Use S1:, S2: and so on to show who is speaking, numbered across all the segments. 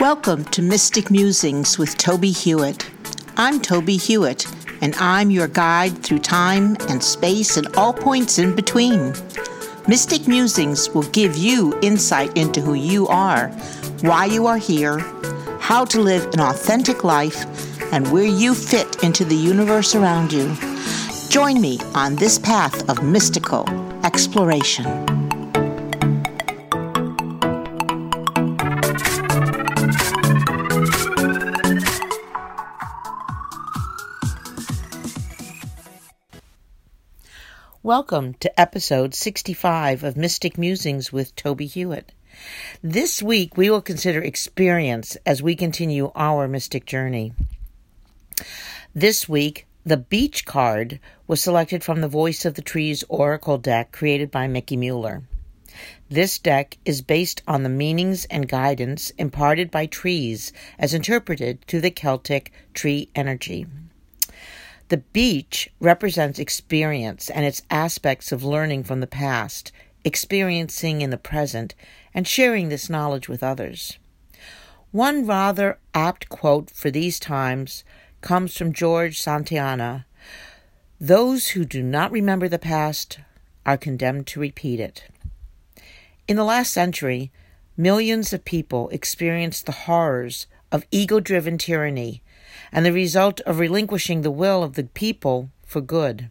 S1: Welcome to Mystic Musings with Tobie Hewitt. I'm Tobie Hewitt, and I'm your guide through time and space and all points in between. Mystic Musings will give you insight into who you are, why you are here, how to live an authentic life, and where you fit into the universe around you. Join me on this path of mystical exploration. Welcome to episode 65 of Mystic Musings with Tobie Hewitt. This week we will consider experience as we continue our mystic journey. This week, the beech card was selected from the Voice of the Trees Oracle deck created by Mickie Mueller. This deck is based on the meanings and guidance imparted by trees as interpreted to the Celtic tree energy. The beech represents experience and its aspects of learning from the past, experiencing in the present, and sharing this knowledge with others. One rather apt quote for these times comes from George Santayana Those who do not remember the past are condemned to repeat it. In the last century, millions of people experienced the horrors of ego driven tyranny and the result of relinquishing the will of the people for good.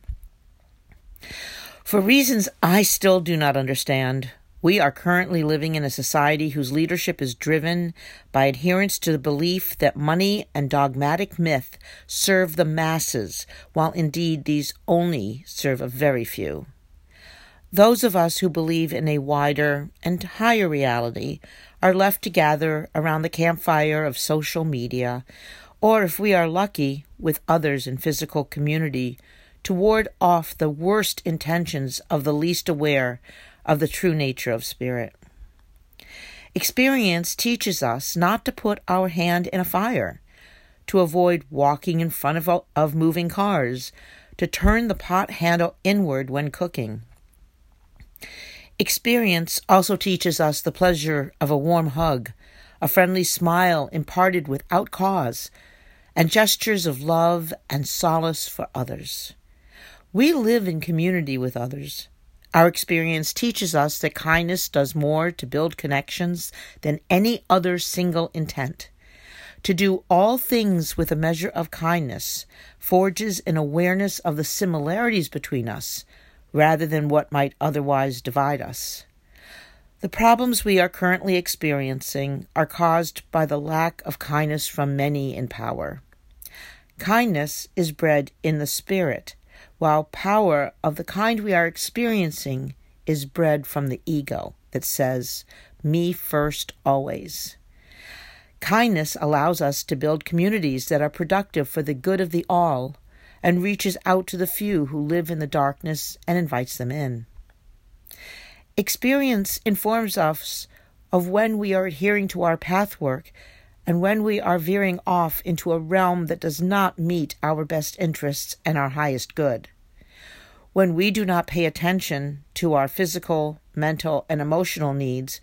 S1: For reasons I still do not understand, we are currently living in a society whose leadership is driven by adherence to the belief that money and dogmatic myth serve the masses, while indeed these only serve a very few. Those of us who believe in a wider and higher reality are left to gather around the campfire of social media or if we are lucky, with others in physical community, to ward off the worst intentions of the least aware of the true nature of spirit. Experience teaches us not to put our hand in a fire, to avoid walking in front of, of moving cars, to turn the pot handle inward when cooking. Experience also teaches us the pleasure of a warm hug, a friendly smile imparted without cause, and gestures of love and solace for others. We live in community with others. Our experience teaches us that kindness does more to build connections than any other single intent. To do all things with a measure of kindness forges an awareness of the similarities between us rather than what might otherwise divide us. The problems we are currently experiencing are caused by the lack of kindness from many in power. Kindness is bred in the spirit, while power of the kind we are experiencing is bred from the ego that says, me first always. Kindness allows us to build communities that are productive for the good of the all and reaches out to the few who live in the darkness and invites them in. Experience informs us of when we are adhering to our pathwork and when we are veering off into a realm that does not meet our best interests and our highest good. When we do not pay attention to our physical, mental, and emotional needs,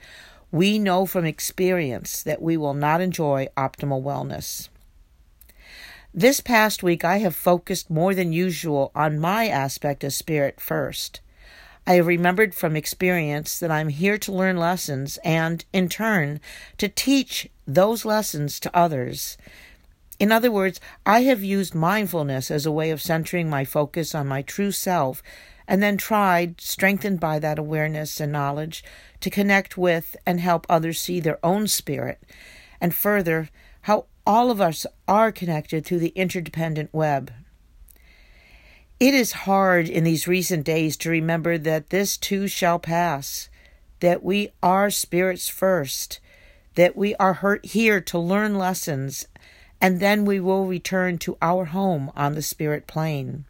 S1: we know from experience that we will not enjoy optimal wellness. This past week, I have focused more than usual on my aspect of spirit first. I have remembered from experience that I'm here to learn lessons and, in turn, to teach those lessons to others. In other words, I have used mindfulness as a way of centering my focus on my true self and then tried, strengthened by that awareness and knowledge, to connect with and help others see their own spirit, and further, how all of us are connected through the interdependent web. It is hard in these recent days to remember that this too shall pass, that we are spirits first, that we are here to learn lessons, and then we will return to our home on the spirit plane.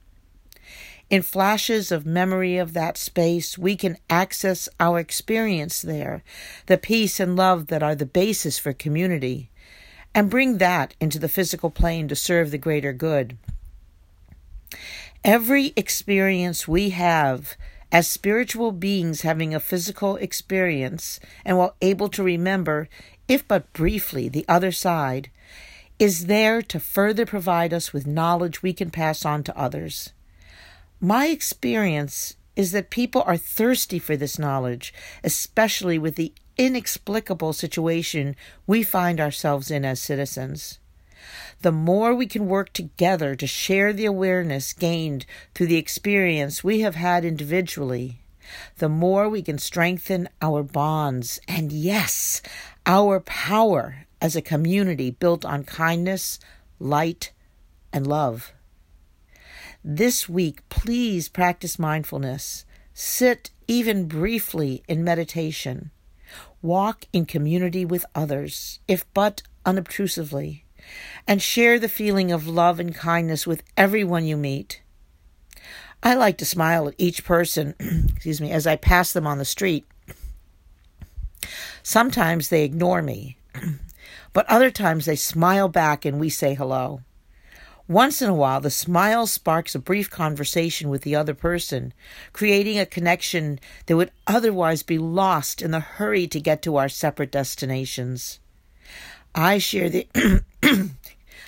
S1: In flashes of memory of that space, we can access our experience there, the peace and love that are the basis for community, and bring that into the physical plane to serve the greater good. Every experience we have as spiritual beings having a physical experience and while able to remember if but briefly, the other side, is there to further provide us with knowledge we can pass on to others. My experience is that people are thirsty for this knowledge, especially with the inexplicable situation we find ourselves in as citizens. The more we can work together to share the awareness gained through the experience we have had individually, the more we can strengthen our bonds and, yes, our power as a community built on kindness, light, and love. This week, please practice mindfulness. Sit even briefly in meditation. Walk in community with others, if but unobtrusively, and share the feeling of love and kindness with everyone you meet. I like to smile at each person, excuse me, as I pass them on the street. Sometimes they ignore me, but other times they smile back and we say hello. Once in a while, the smile sparks a brief conversation with the other person, creating a connection that would otherwise be lost in the hurry to get to our separate destinations. I share the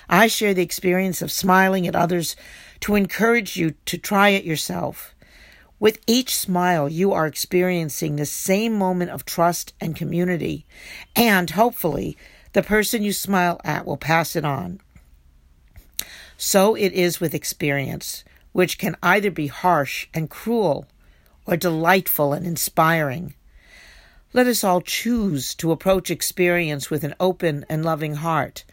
S1: I share the experience of smiling at others to encourage you to try it yourself. With each smile, you are experiencing the same moment of trust and community, and hopefully, the person you smile at will pass it on. So it is with experience, which can either be harsh and cruel or delightful and inspiring. Let us all choose to approach experience with an open and loving heart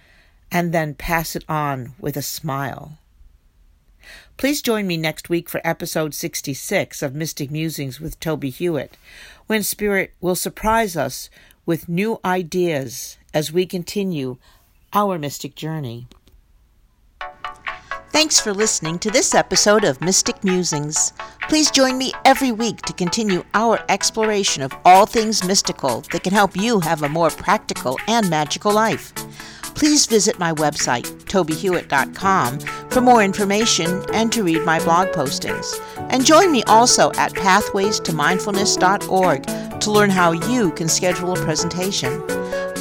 S1: and then pass it on with a smile. Please join me next week for episode 66 of Mystic Musings with Tobie Hewitt, when Spirit will surprise us with new ideas as we continue our mystic journey. Thanks for listening to this episode of Mystic Musings. Please join me every week to continue our exploration of all things mystical that can help you have a more practical and magical life. Please visit my website, tobiehewitt.com, for more information and to read my blog postings. And join me also at pathwaystomindfulness.org to learn how you can schedule a presentation.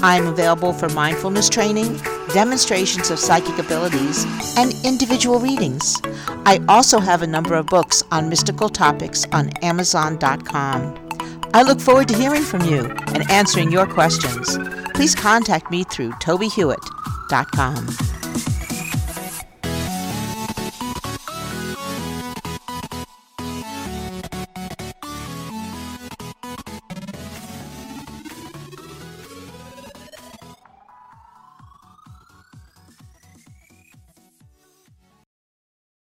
S1: I am available for mindfulness training, demonstrations of psychic abilities, and individual readings. I also have a number of books on mystical topics on Amazon.com. I look forward to hearing from you and answering your questions. Please contact me through tobiehewitt.com.